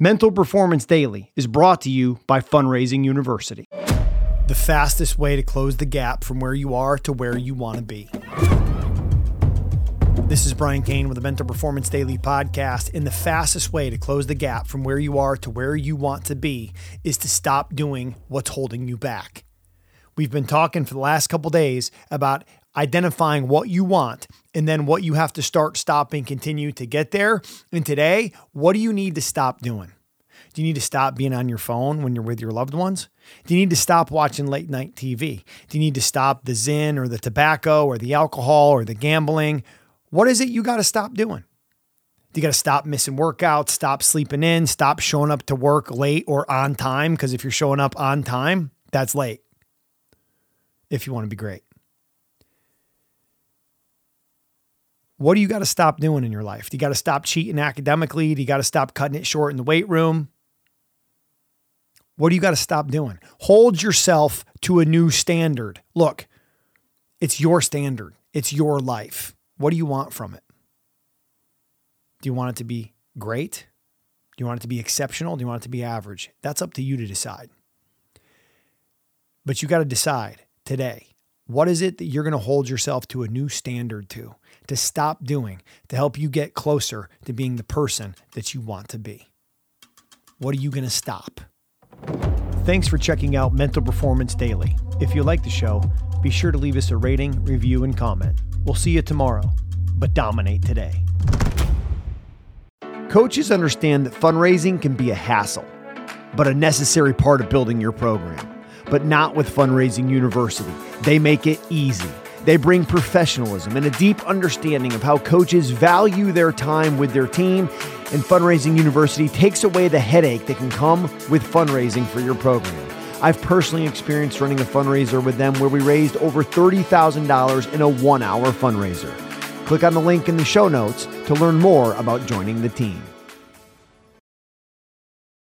Mental Performance Daily is brought to you by Fundraising University. The fastest way to close the gap from where you are to where you want to be. This is Brian Cain with the Mental Performance Daily podcast. And the fastest way to close the gap from where you are to where you want to be is to stop doing what's holding you back. We've been talking for the last couple days about identifying what you want and then what you have to start, stopping, continue to get there. And today, what do you need to stop doing? Do you need to stop being on your phone when you're with your loved ones? Do you need to stop watching late night TV? Do you need to stop the Zyn or the tobacco or the alcohol or the gambling? What is it you got to stop doing? Do you got to stop missing workouts, stop sleeping in, stop showing up to work late or on time. Because if you're showing up on time, that's late if you want to be great. What do you got to stop doing in your life? Do you got to stop cheating academically? Do you got to stop cutting it short in the weight room? What do you got to stop doing? Hold yourself to a new standard. Look, it's your standard, it's your life. What do you want from it? Do you want it to be great? Do you want it to be exceptional? Do you want it to be average? That's up to you to decide. But you got to decide today what is it that you're going to hold yourself to a new standard to, to stop doing, to help you get closer to being the person that you want to be? What are you going to stop? Thanks for checking out Mental Performance Daily. If you like the show, be sure to leave us a rating, review, and comment. We'll see you tomorrow, but dominate today. Coaches understand that fundraising can be a hassle, but a necessary part of building your program but not with Fundraising University. They make it easy. They bring professionalism and a deep understanding of how coaches value their time with their team. And Fundraising University takes away the headache that can come with fundraising for your program. I've personally experienced running a fundraiser with them where we raised over $30,000 in a one hour fundraiser. Click on the link in the show notes to learn more about joining the team.